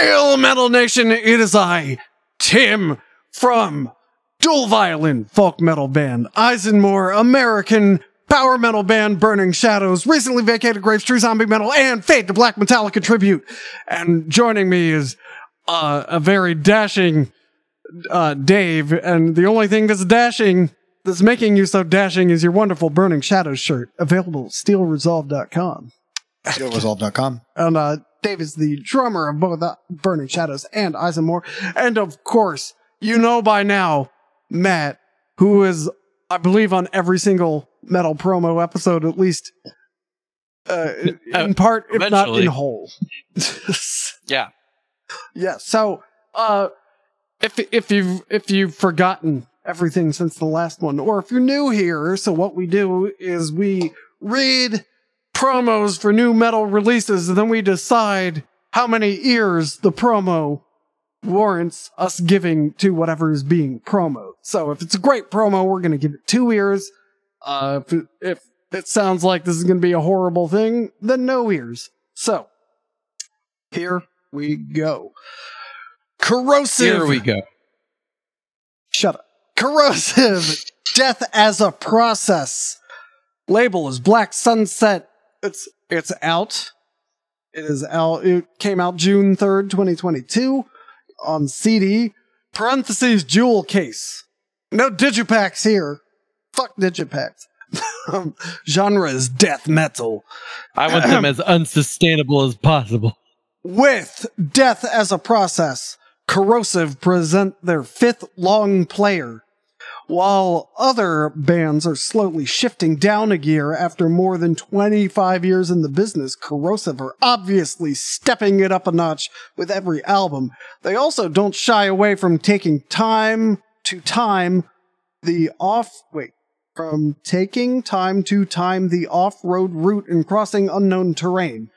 Hail Metal Nation, it is I, Tim, from dual violin folk metal band Eisenmore, American power metal band Burning Shadows, recently vacated Graves Tree Zombie Metal, and Fade to Black Metallica Tribute. And joining me is uh, a very dashing uh, Dave, and the only thing that's dashing, that's making you so dashing, is your wonderful Burning Shadows shirt, available at steelresolve.com. SteelResolve.com. And uh, Dave is the drummer of both uh, Burning Shadows and Eisenmore. And of course, you know by now, Matt, who is, I believe, on every single metal promo episode, at least uh, in part, if not in whole. Yeah. yeah. So, uh, if if you've if you've forgotten everything since the last one, or if you're new here, so what we do is we read promos for new metal releases, and then we decide how many ears the promo warrants us giving to whatever is being promoted. So if it's a great promo, we're going to give it two ears. Uh, if, if it sounds like this is going to be a horrible thing, then no ears. So here we go. Corrosive. Here we go. Shut up. Corrosive. Death as a process. Label is Black Sunset. It's it's out. It is out. It came out June 3rd, 2022 on CD. Parentheses jewel case. No digipacks here. Fuck digipacks. Um, genre is death metal. I want them as unsustainable as possible. With death as a process, Corrosive present their fifth long player, while other bands are slowly shifting down a gear after more than 25 years in the business. Corrosive are obviously stepping it up a notch with every album. They also don't shy away from taking time to time the off wait from taking time to time the off-road route and crossing unknown terrain.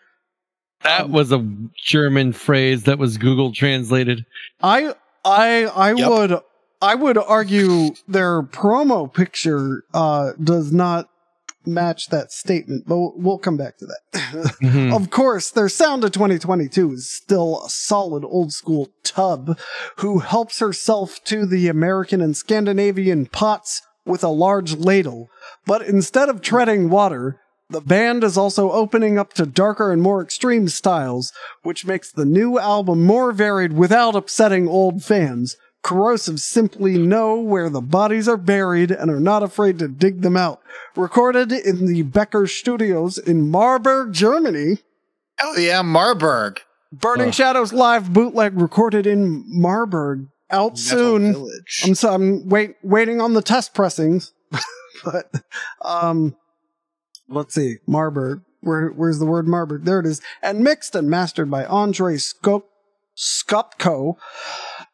That was a German phrase that was Google translated. I I I Yep. would I would argue their promo picture uh does not match that statement, but we'll, come back to that. Mhm. of course, their sound of 2022 is still a solid old school tub who helps herself to the American and Scandinavian pots with a large ladle. But instead of treading water, the band is also opening up to darker and more extreme styles, which makes the new album more varied without upsetting old fans. Corrosive simply know where the bodies are buried and are not afraid to dig them out. Recorded in the Becker Studios in Marburg, Germany. Hell yeah, Marburg. Burning Ugh. Shadows live bootleg recorded in Marburg. Out Metal soon. Village. I'm so I'm wait waiting on the test pressings, but um, let's see, Marburg. Where where's the word Marburg? There it is. And mixed and mastered by Andre Skop Skopko.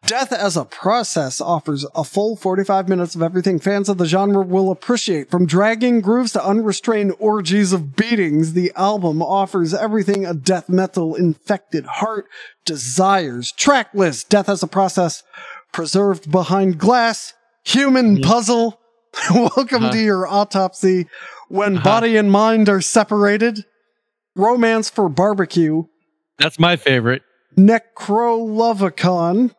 Death as a Process offers a full 45 minutes of everything fans of the genre will appreciate. From dragging grooves to unrestrained orgies of beatings, the album offers everything a death metal infected heart desires. Track list Death as a Process, Preserved Behind Glass, Human Puzzle, Welcome Uh-huh. to Your Autopsy, When Uh-huh. Body and Mind Are Separated, Romance for Barbecue, That's my favorite. Necrolovicon,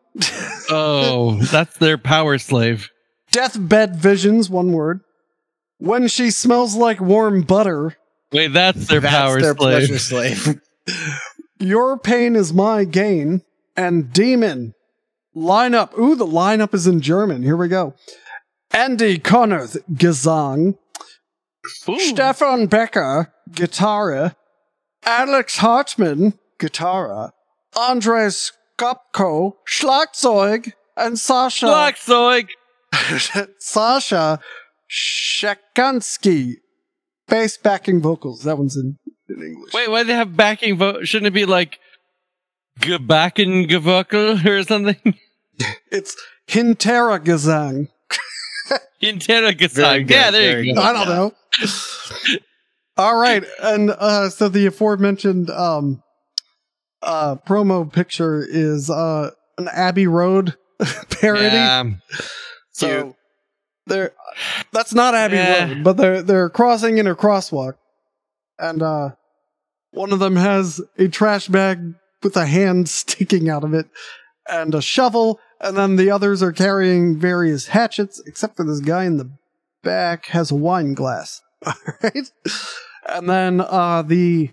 Oh, that's their power slave. Deathbed Visions, one word. When She Smells Like Warm Butter. Wait, that's their That's power their slave. pleasure slave. Your Pain is My Gain. And Demon. Lineup. Ooh, the lineup is in German. Here we go. Andy Connorth, Gesang. Ooh. Stefan Becker, guitar. Alex Hartman, guitar. Andres Skopko, Schlagzeug. And Sasha. Schlagzeug. Sasha Shekansky. Bass backing vocals. That one's in, in English. Wait, why do they have backing vocals? Shouldn't it be like Gebacken Gewockel or something? It's Hintera Gesang. Interrogasang. Very good, Yeah, there you go. I don't know. All right, and uh, so the aforementioned um, uh, promo picture is uh, an Abbey Road parody. Yeah. so they're that's not Abbey Yeah. Road, but they're they're crossing in a crosswalk, and uh, one of them has a trash bag with a hand sticking out of it and a shovel. And then the others are carrying various hatchets, except for this guy in the back has a wine glass. All right. And then uh, the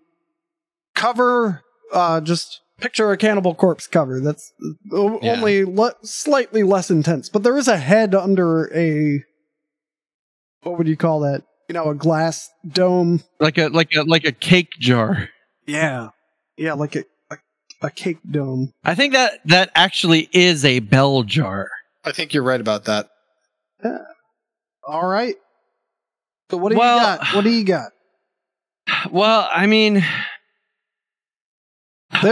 cover, uh, just picture a cannibal corpse cover. That's Yeah. only le- slightly less intense, but there is a head under a. What would you call that? You know, a glass dome. Like a like a like a cake jar. Yeah, yeah, like a a, a cake dome. I think that that actually is a bell jar. I think you're right about that. yeah. All right. So what do Well- you got? What do you got? Well, I mean, There-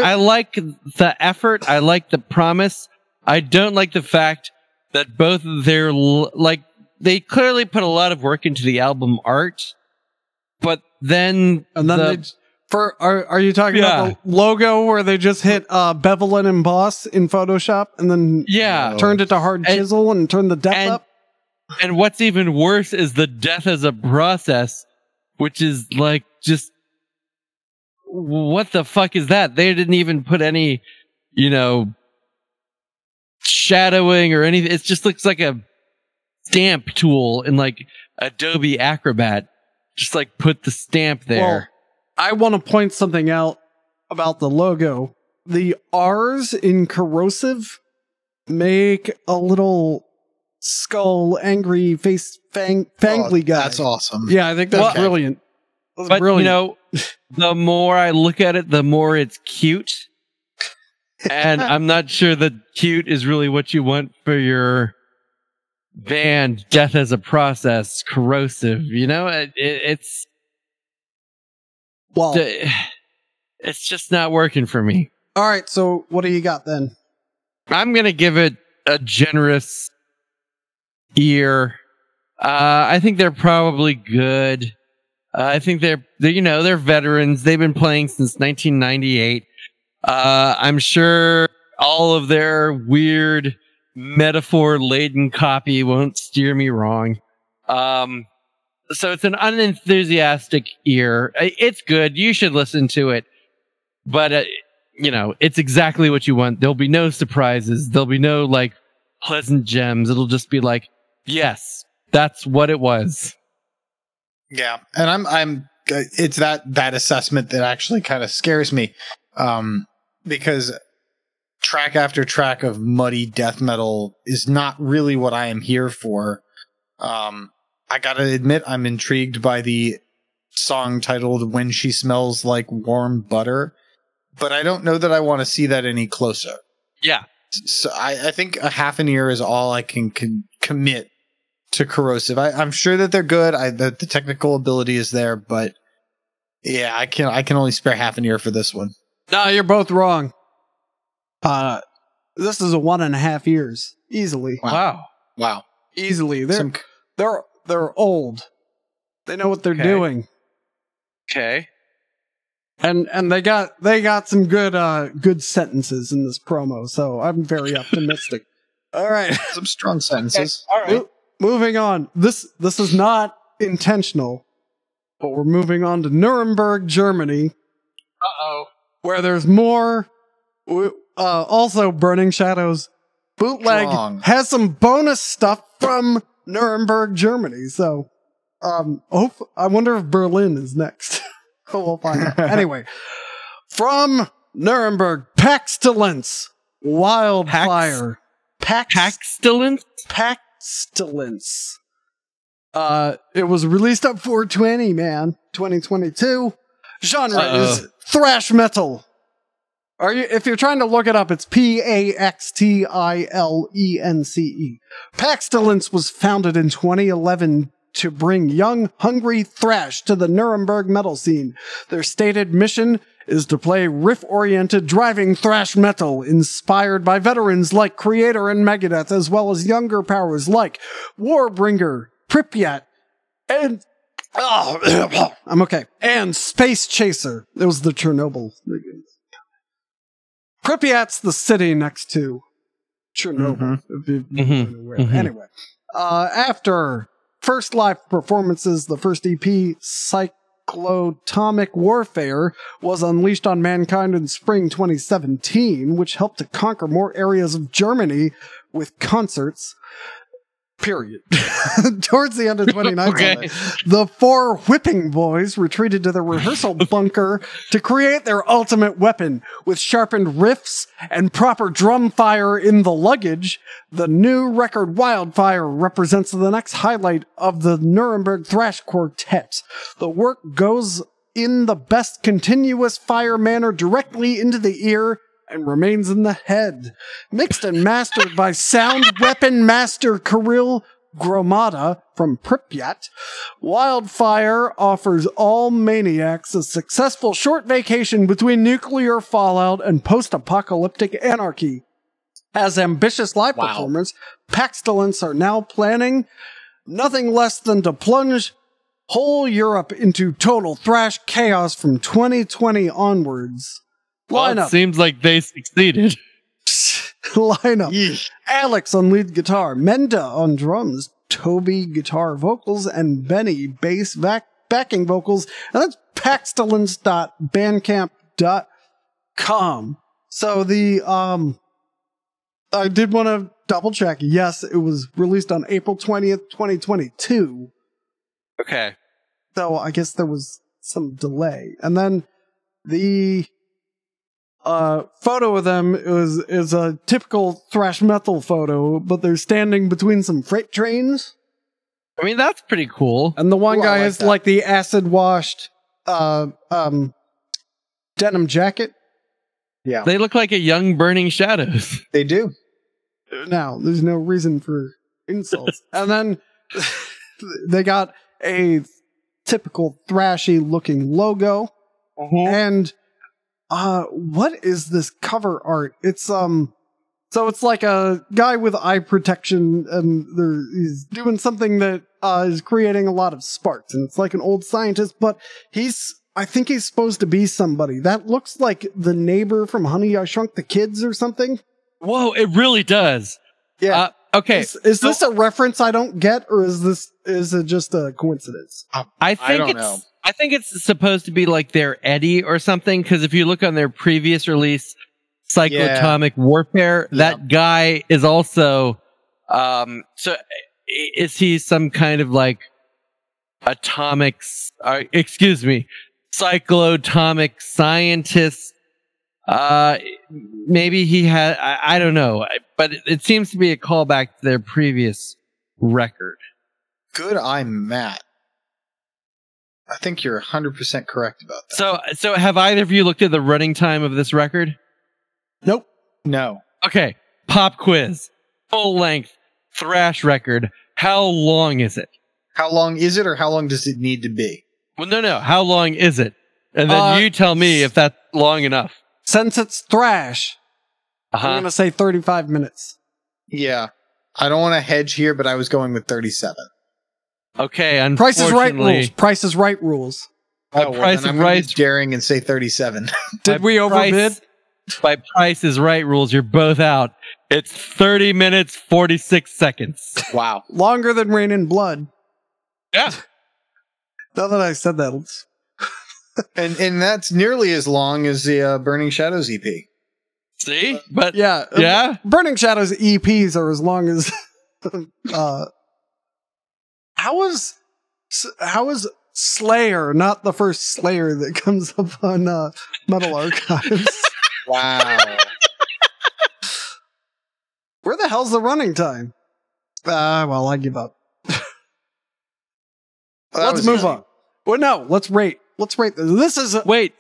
I like the effort. I like the promise. I don't like the fact that both of their like they clearly put a lot of work into the album art, but then And then the- they for are are you talking Yeah. about the logo where they just hit uh, bevel and emboss in Photoshop and then yeah, turned it to hard And- chisel and turned the depth and- up? and what's even worse is the death as a process, which is like just what the fuck is that? They didn't even put any, you know, shadowing or anything. It just looks like a stamp tool in like Adobe Acrobat. Just like put the stamp there. I want to point something out about the logo. The R's in corrosive make a little skull, angry face, fang, fangly Oh, guy. That's awesome. Yeah, I think that's Well- brilliant. That's but brilliant. you know, the more I look at it, the more it's cute. and I'm not sure that cute is really what you want for your band. Death as a process, corrosive. You know, it, it, it's well, it's just not working for me. all right. So what do you got then? I'm gonna give it a generous ear. Uh, I think they're probably good. Uh, I think they're, they you know, they're veterans. They've been playing since 1998. Uh, I'm sure all of their weird metaphor laden copy won't steer me wrong. Um, so it's an unenthusiastic ear. It's good. You should listen to it. But, uh, you know, it's exactly what you want. There'll be no surprises. There'll be no like pleasant gems. It'll just be like, yes, that's what it was. Yeah, and I'm I'm it's that that assessment that actually kind of scares me, um, because track after track of muddy death metal is not really what I am here for. Um, I gotta admit, I'm intrigued by the song titled "When She Smells Like Warm Butter," but I don't know that I want to see that any closer. Yeah. So I, I think a half an ear is all I can, can commit to corrosive. I, I'm sure that they're good. I the, the technical ability is there, but yeah, I can I can only spare half an ear for this one. No, you're both wrong. Uh, this is a one and a half years easily, Wow. Wow. Wow, easily. They're Some- they're they're old. They know what they're Okay. doing, Okay. and and they got they got some good uh good sentences in this promo. So I'm very optimistic. All right. some strong sentences. All Mo- moving on. This this is not intentional, but we're moving on to Nuremberg, Germany, Uh oh. where there's more. Uh, also, Burning Shadows bootleg Strong. has some bonus stuff from Nuremberg, Germany. So, um, hope I wonder if Berlin is next. we'll find out. Anyway, from Nuremberg, Paxtilence, Wildfire, Pax, Paxtilence? Paxtilence. Uh, it was released on 420, man, 2022. Genre Uh-oh. is thrash metal. Are you? If you're trying to look it up, it's P A X T I L E N C E. Paxtilence was founded in 2011 to bring young, hungry thrash to the Nuremberg metal scene. Their stated mission is to play riff-oriented driving thrash metal inspired by veterans like Kreator and Megadeth, as well as younger powers like Warbringer, Pripyat, and oh, I'm okay. And Space Chaser. It was the Chernobyl. Pripyat's the city next to Chernobyl. Mhm, been aware. mhm. Anyway, uh, after first live performances, the first EP, Psych- cyclotomic warfare was unleashed on mankind in spring 2017, which helped to conquer more areas of Germany with concerts. Period. Towards the end of 2019, Okay. the four whipping boys retreated to the rehearsal bunker to create their ultimate weapon with sharpened riffs and proper drum fire in the luggage. The new record Wildfire represents the next highlight of the Nuremberg Thrash Quartet. The work goes in the best continuous fire manner directly into the ear and remains in the head. Mixed and mastered by sound weapon master Kirill Gromada from Pripyat, Wildfire offers all maniacs a successful short vacation between nuclear fallout and post-apocalyptic anarchy. As ambitious live Wow. performers, Paxtilence are now planning nothing less than to plunge whole Europe into total thrash chaos from 2020 onwards. Well, it seems like they succeeded. Line up. Yeesh. Alex on lead guitar, Menda on drums, Toby guitar vocals, and Benny bass vac- backing vocals. And that's paxtilence.bandcamp.com. So the, um, I did want to double check. Yes, it was released on April 20th, 2022. Okay. So I guess there was some delay. And then the uh photo of them is is a typical thrash metal photo, but they're standing between some freight trains. I mean, that's pretty cool. And the one Ooh, guy like has that. like the acid washed uh um denim jacket. Yeah, They look like a young Burning Shadows. they do. Now, there's no reason for insults. and then they got a typical thrashy looking logo. And uh what is this cover art? It's um so it's like a guy with eye protection and there he's doing something that uh is creating a lot of sparks and it's like an old scientist but he's I think he's supposed to be somebody. That looks like the neighbor from Honey I Shrunk the Kids or something. Whoa, it really does. Yeah. Uh, okay. Is, is this a reference I don't get or is this is it just a coincidence? I think don't it's know. I think it's supposed to be like their Eddie or something because if you look on their previous release, Cyclotomic Warfare, Yeah. that guy is also um so is he some kind of like atomics uh, excuse me cyclotomic scientist uh maybe he had I, I don't know but it, it seems to be a callback to their previous record Good eye, Matt. I think you're 100% correct about that. So, so have either of you looked at the running time of this record? Nope. no. Okay, pop quiz, full length thrash record. How long is it? How long is it or how long does it need to be? Well, no, no. How long is it? And then Uh, you tell me if that's long enough. Since it's thrash, I'm Uh-huh. gonna say 35 minutes. Yeah. I don't want to hedge here, but I was going with 37. Okay, Price is right rules. Price is right rules. My Oh, well, price then I'm is be right. daring and say 37. Did we overbid? price- By price is right rules, you're both out. It's 30 minutes, 46 seconds. wow. Longer than Reign in Blood. Yeah. Now that I said that, And and that's nearly as long as the uh, Burning Shadows EP. See? But yeah, yeah. Burning Shadows EPs are as long as. uh, how is how is Slayer not the first Slayer that comes up on uh, Metal Archives? Wow. Where the hell's the running time? Ah, well, I give up. let's move on. Well, no, let's rate. Let's rate this. This is Wait,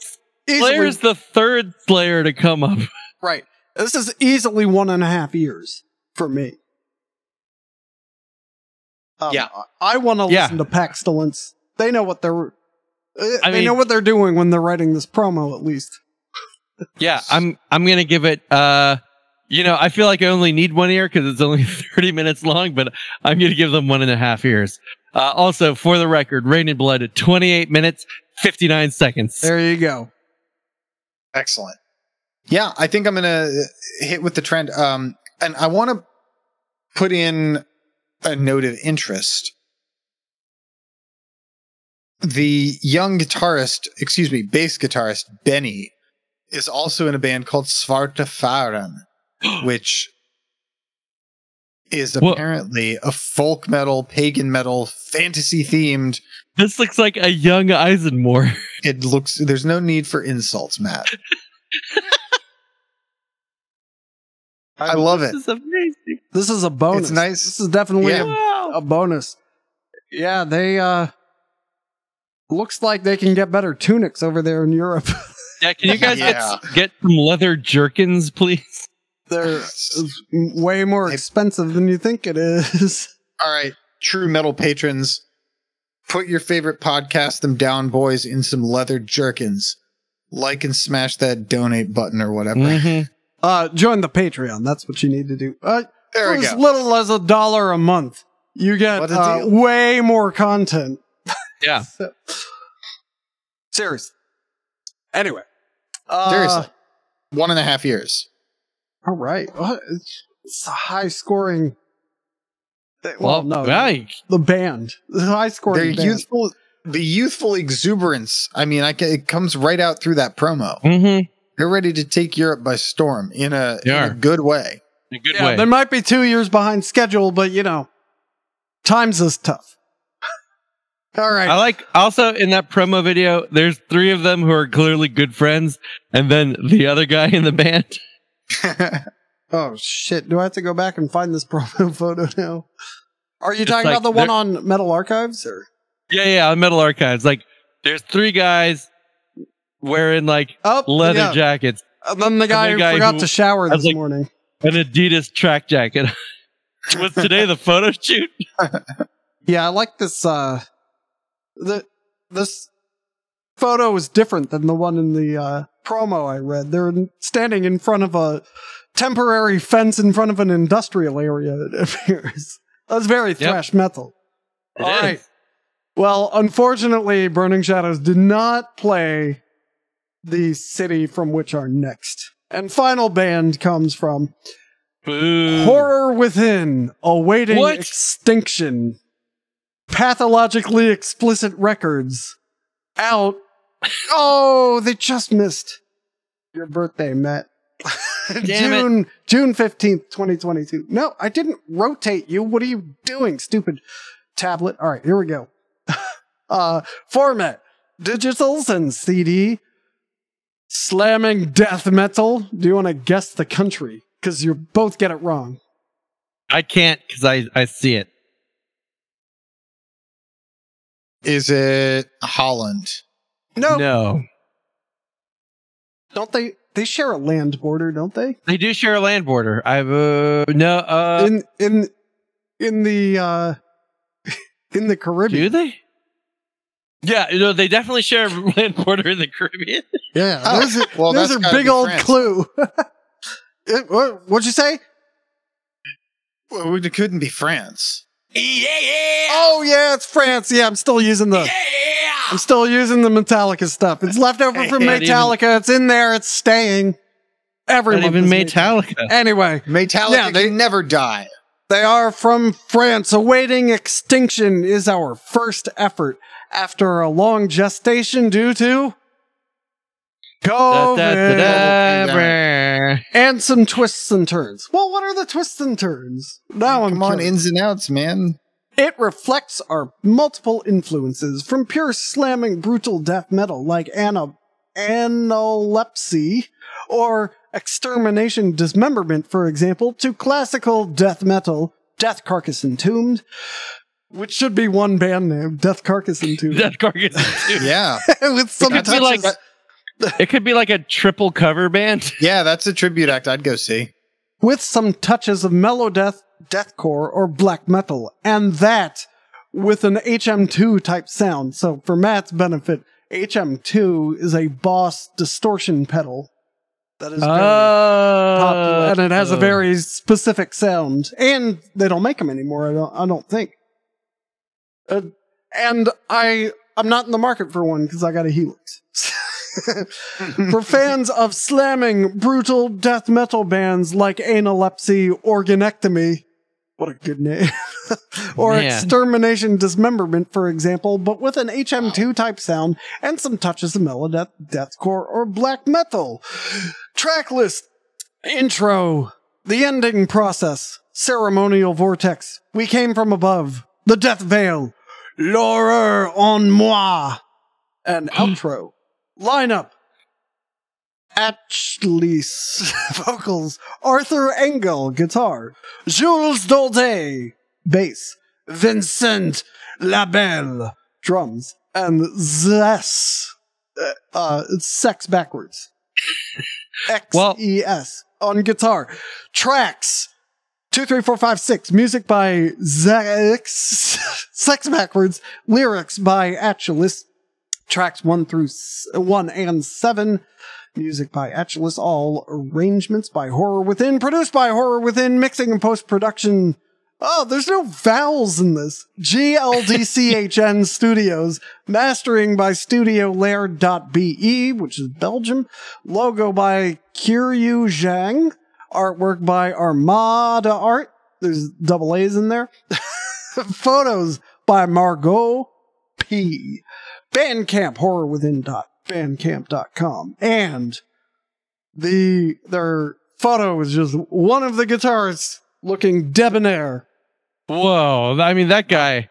Slayer is the third Slayer to come up. right. This is easily one and a half years for me. Um, Yeah. I want to Yeah. listen to Paxtilence. They know what they're. uh, I they mean- know what they're doing when they're writing this promo, at least. Yeah, I'm I'm gonna give it. uh You know, I feel like I only need one ear because it's only 30 minutes long, but I'm gonna give them one and a half ears. Uh, also, for the record, Reign in Blood at 28 minutes 59 seconds. There you go. Excellent. Yeah, I think I'm gonna hit with the trend. Um, and I want to put in a note of interest. the young guitarist, excuse me, bass guitarist Benny is also in a band called Svarte Faren, which is Well- apparently a folk metal, pagan metal, fantasy themed. This looks like a young Eisenmore. It looks there's no need for insults, Matt. I love it. This is amazing. This is a bonus. It's nice. This is definitely Yeah. a, a bonus. Yeah, they uh looks like they can get better tunics over there in Europe. Yeah, can you guys Yeah. get, get some leather jerkins, please? They're way more expensive than you think it is. All right, true metal patrons, put your favorite podcast them down boys in some leather jerkins. Like and smash that donate button or whatever. Mhm. Uh join the Patreon. That's what you need to do. Uh There for we as go. little as a dollar a month, you get What a uh, deal. way more content. Yeah. So- seriously. Anyway. Uh, Seriously. One and a half years. All right. What? It's it's a high scoring. Well, Well, no, right. the band, the high They're scoring band. youthful. The youthful exuberance. I mean, I ca it comes right out through that promo. Mm-hmm. They're ready to take Europe by storm in a, in a good way. In a good yeah, way. they might be two years behind schedule, but you know, times is tough. All right. I like also in that promo video, there's three of them who are clearly good friends, and then the other guy in the band. oh shit! Do I have to go back and find this promo photo now? Are you It's talking like about the one on Metal Archives or? Yeah, yeah, on Metal Archives. Like, there's three guys wearing like Oh, leather yeah. jackets, And then the guy, the who forgot who to shower this like- morning. an Adidas track jacket. Was today the photo shoot? Yeah, I like this. uh The this photo is different than the one in the uh promo I read. They're standing in front of a temporary fence in front of an industrial area. It appears that's very thrash metal. It All is. right. Well, unfortunately, Burning Shadows did not play the city from which our next and final band comes from. Boo. Horror Within, awaiting What? extinction. Pathologically explicit records. Out. Oh, they just missed your birthday, Matt. Damn it. June June 15th, 2022. No, I didn't rotate you. What are you doing, stupid tablet? All right, here we go. uh format. Digitals and CD. Slamming death metal. Do you want to guess the country? Because you both get it wrong. I can't because I, I see it. Is it Holland? No, No. don't they? They share a land border, don't they? They do share a land border. I've uh, no uh in in in the uh in the Caribbean. do they? Yeah, no, they definitely share a land border in the Caribbean. Yeah, Oh, there's a, well, there's that's a big old France. clue. It- eh, what, what'd you say? Well, it couldn't be France. Yeah. Oh yeah, it's France. Yeah, I'm still using the Yeah. I'm still using the Metallica stuff. It's left over from Not even- Metallica. It's in there. It's staying. Everyone Not even does Metallica. Anyway, Metallica Yeah, they- can never die. They are from France. Awaiting extinction is our first effort after a long gestation due to Da, COVID da, da, da, and some twists and turns. Well, what are the twists and turns? Now I'm Come on, curious. ins and outs, man. It reflects our multiple influences from pure slamming brutal death metal like ana- analepsy or extermination dismemberment, for example, to classical death metal, Death Carcass Entombed, which should be one band name, Death Carcass Entombed, Death Carcass. too. Yeah, with some It could touches. like it could be like a triple cover band. yeah, that's a tribute act I'd go see. with some touches of mellow death, deathcore, or black metal, and that with an HM2 type sound. So, for Matt's benefit, HM2 is a Boss distortion pedal that is very popular, Oh, and it has a very specific sound. And they don't make them anymore. I don't. I don't think. Uh, and I, I'm not in the market for one because I got a Helix. For fans of slamming, brutal death metal bands like Analepsy, Organectomy, what a good name. or Man. extermination dismemberment, for example, but with an HM2 type sound and some touches of melodeath, deathcore, or black metal. Track list, intro, the ending process, ceremonial vortex, we came from above, the death veil, l'horreur en moi, and outro. Lineup. Achilles vocals, Arthur Engel guitar, Jules Dolde bass, Vincent Labelle drums, and Zes uh, uh sex backwards. X E S Well- on guitar. Tracks two, three, four, five, six. Music by Zex. Sex backwards. Lyrics by Achilles. Tracks one through s- one and seven. Music by Achilles. All arrangements by Horror Within. Produced by Horror Within. Mixing and post production. Oh, there's no vowels in this. GLDCHN Studios. Mastering by StudioLair.be, which is Belgium. Logo by Kiryu Zhang. Artwork by Armada Art. There's double A's in there. Photos by Margot P. Bandcamp horror within dot bandcamp.com. And the their photo is just one of the guitarists looking debonair. Whoa! I mean, that guy,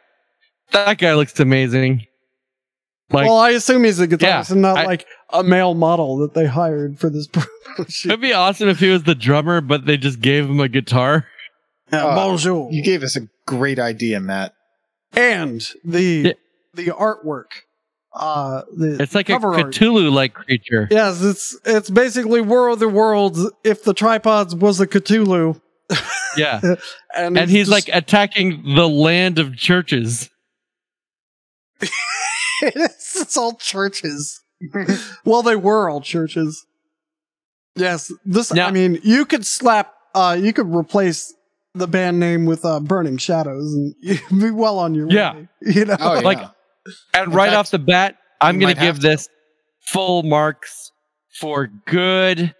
that guy looks amazing. Like, well, I assume he's a guitarist Yeah, and not I- like a male model that they hired for this promotion. it'd be awesome if he was the drummer, but they just gave him a guitar. Uh, Bonjour. You gave us a great idea, Matt. and the Yeah. the artwork. Uh, the It's like a cover art. Cthulhu-like creature. Yes, it's it's basically War of the Worlds if the tripods was a Cthulhu, Yeah, and, and he's just- like attacking the land of churches. it's, it's all churches. well, they were all churches. Yes, this. Now- I mean, you could slap. Uh, you could replace the band name with uh, Burning Shadows, and you'd be well on your Yeah. way. You know, Oh, yeah. Like- And In right fact, off the bat, I'm going to give to. this full marks for good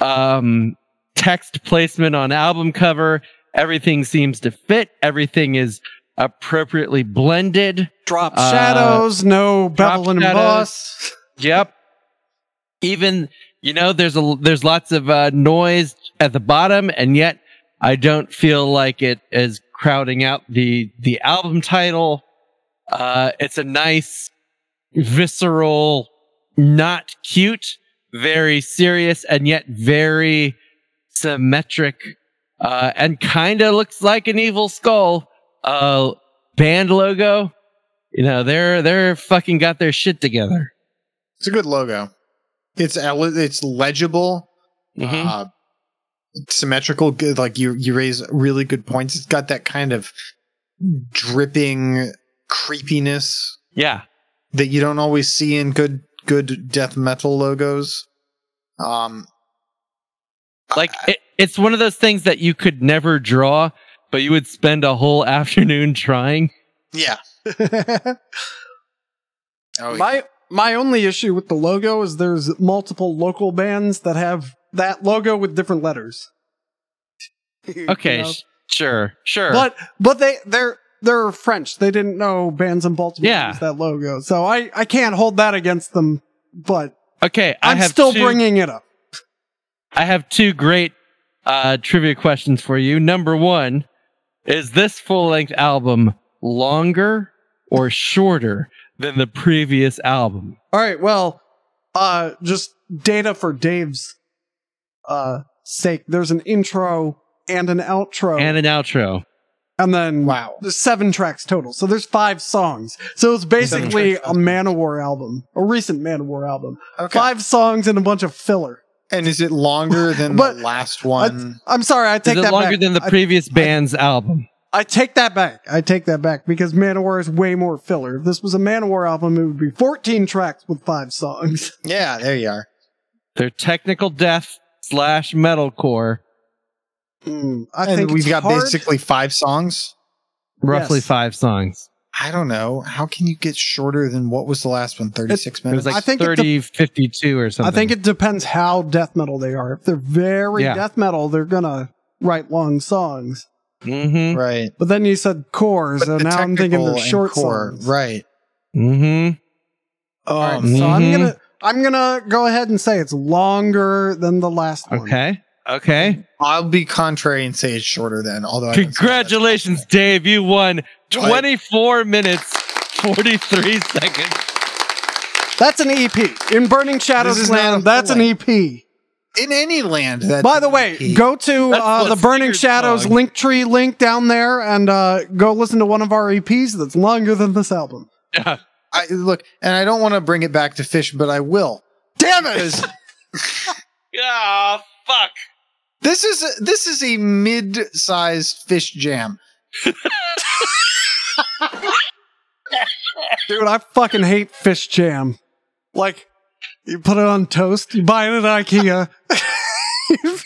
um, text placement on album cover. Everything seems to fit. Everything is appropriately blended. drop Uh, shadows, no drop bevel and shadows. emboss. Yep. Even you know, there's a there's lots of uh, noise at the bottom, and yet I don't feel like it is crowding out the the album title. Uh, it's a nice, visceral, not cute, very serious, and yet very symmetric, uh, and kind of looks like an evil skull. Uh, band logo. You know, they're they're fucking got their shit together. It's a good logo. It's it's legible, Mhm. uh, symmetrical. Good, like you you raise really good points. It's got that kind of dripping creepiness Yeah. that you don't always see in good good death metal logos. Um, Like it, it's one of those things that you could never draw, but you would spend a whole afternoon trying. yeah. Oh, my my only issue with the logo is there's multiple local bands that have that logo with different letters. You Okay, know? sure, sure. but but they they're they're French. They didn't know bands in Baltimore Yeah. use that logo, so I I can't hold that against them. But okay, I I'm have still two, bringing it up. I have two great uh, trivia questions for you. Number one, is this full length album longer or shorter than the previous album? All right, well, uh, just data for Dave's uh sake. There's an intro and an outro, And an outro. And then wow. There's seven tracks total. So there's five songs. So it's basically tracks. a Manowar album, a recent Manowar album. Okay. Five songs and a bunch of filler. And is it longer than But the last one? I'm sorry, I Is take it that longer back. than the I- previous band's album? I, take that back. I take that back because Manowar is way more filler. If this was a Manowar album, it would be 14 tracks with five songs. yeah, there you are. They're technical death slash metalcore, Hmm, I and think we've got hard. basically five songs. roughly Yes. five songs. I don't know. How can you get shorter than what was the last one? 36 It minutes? was I think it 30, 52 or something. I think it depends how death metal they are. If they're very Yeah. death metal, they're gonna write long songs. Mm-hmm. Right. But then you said core, so But the now I'm thinking technical they're short core, songs. Right. Mm-hmm. Um, Alright, So I'm Mhm. gonna I'm gonna go ahead and say it's longer than the last one. Okay. Okay. I'll be contrary and say it's shorter then. Although I that. Congratulations, Dave. You won 24 minutes, 43 seconds. That's an EP in Burning Shadows is not a Land. That's an full EP. in any land. That's By the way, EP. go to That's uh, a the Burning secret Shadows song. link tree link down there and uh, go listen to one of our EPs that's longer than this album. Yeah. I, look, and I don't want to bring it back to fish, but I will Damn it! because Oh, fuck. This is a, this is a mid-sized fish jam. Dude, I fucking hate fish jam. Like, you put it on toast, you buy it at IKEA. you,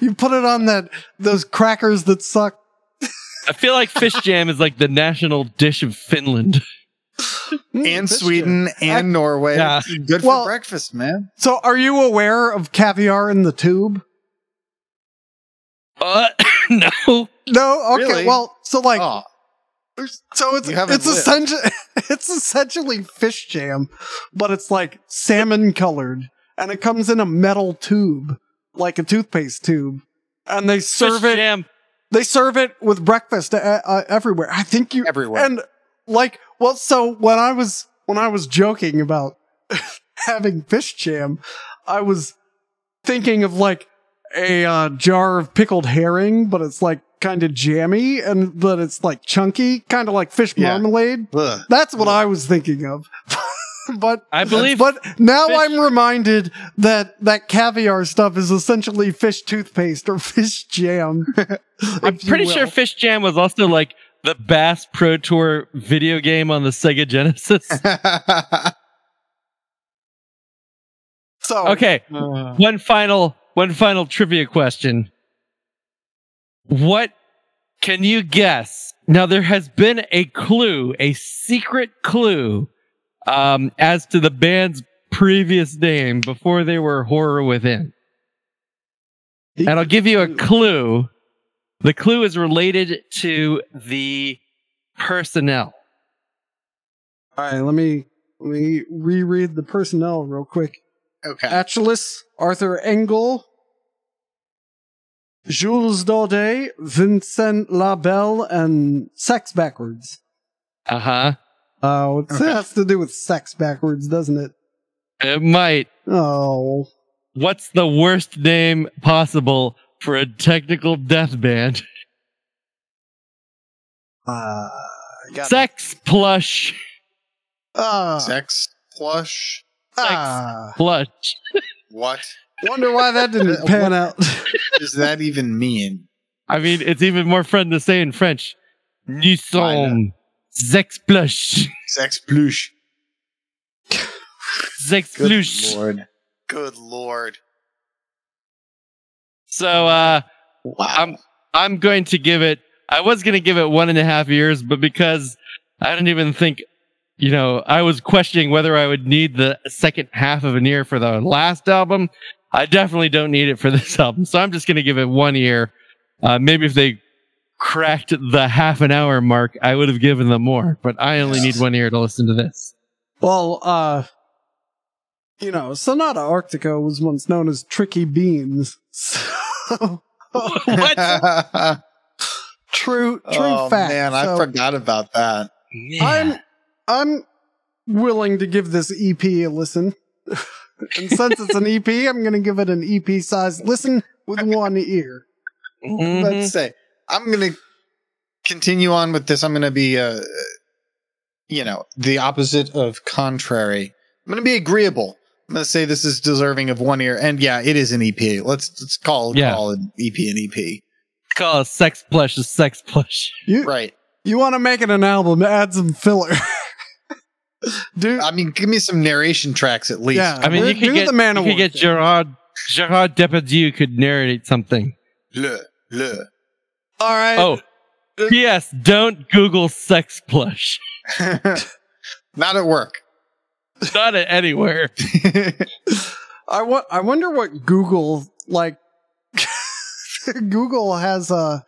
you put it on that those crackers that suck. I feel like fish jam is like the national dish of Finland. Mm, and fish Sweden jam. and Norway. Yeah. It's good Well- for breakfast, man. So, are you aware of caviar in the tube? Uh, no. No. Okay. Really? Well, so like, oh, so it's it's lived. essentially it's essentially fish jam, but it's like salmon colored, and it comes in a metal tube, like a toothpaste tube, and they serve fish it. jam. They serve it with breakfast uh, uh, everywhere. I think you everywhere. and like well, so when I was when I was joking about having fish jam, I was thinking of like a uh, jar of pickled herring, but it's like kind of jammy and but it's like chunky, kind of like fish Yeah. marmalade. Ugh. That's what I was thinking of. but I believe but now fish- I'm reminded that that caviar stuff is essentially fish toothpaste or fish jam. I'm pretty sure. Fish Jam was also like the Bass Pro Tour video game on the Sega Genesis. So Okay, one final one final trivia question. What can you guess? Now there has been a clue, a secret clue, um, as to the band's previous name before they were Horror Within. And I'll give you a clue. The clue is related to the personnel. All right, let me let me reread the personnel real quick. okay. Achilles, Arthur Engel, Jules Daudet, Vincent Labelle, and Sex Backwards. Uh huh. Oh, it Okay. has to do with sex backwards, doesn't it? It might. Oh, What's the worst name possible for a technical death band? uh, got Sex plush. Ah, Sex plush. ah. Plush. What Wonder why that didn't pan out. does that even mean? I mean, it's even more fun to say in French. Nous sommes sex plush. Sex plush. Sex Good lord. Good lord. So, uh, Wow. I'm I'm going to give it. I was going to give it one and a half years, but because I didn't even think, you know, I was questioning whether I would need the second half of an year for the last album. I definitely don't need it for this album, so I'm just going to give it one year. Uh, maybe if they cracked the half an hour mark, I would have given them more. But I only Yes. need one year to listen to this. well, uh, you know, Sonata Arctica was once known as Tricky Beans. So, what? true, true oh fact. man, I So- forgot about that. I'm I'm willing to give this EP a listen. And since it's an EP, I'm going to give it an EP size listen with one ear. Mhm. Let's say I'm gonna continue on with this. I'm gonna be, uh, you know, the opposite of contrary. I'm gonna be agreeable. I'm gonna say this is deserving of one ear, and yeah, it is an EP. Let's let's call Yeah. call an EP an EP. Call a sex plush a sex plush. You Right. you want to make it an album? Add some filler, dude. I mean, give me some narration tracks at least. Yeah. I mean, Do- you could get the Man you could get thing. Gerard Gerard Depardieu could narrate something. Le, le. All right. Oh, P.S. Don't Google sex plush. Not at work. Not at anywhere. I wa- I wonder what Google like. Google has a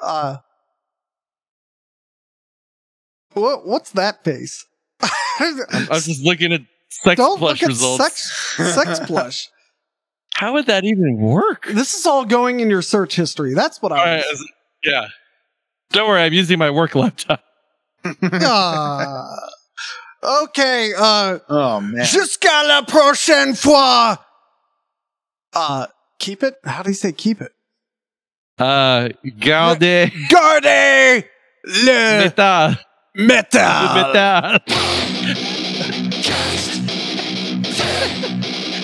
Uh, what, what's that face? I was just looking at sex Don't plush look at results. sex, sex plush. How would that even work? This is all going in your search history. That's what I was. is- yeah. Don't worry, I'm using my work laptop. Ah. okay, uh, oh man. jusqu'à la prochaine fois. Uh, keep it? How do you say keep it? Uh, gardez Gardez le métal. Métal. métal.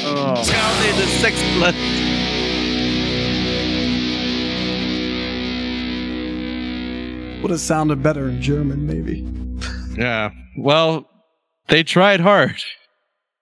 Oh. Gardez the sex plush. Would have sounded better in German, maybe. Yeah. Well, they tried hard.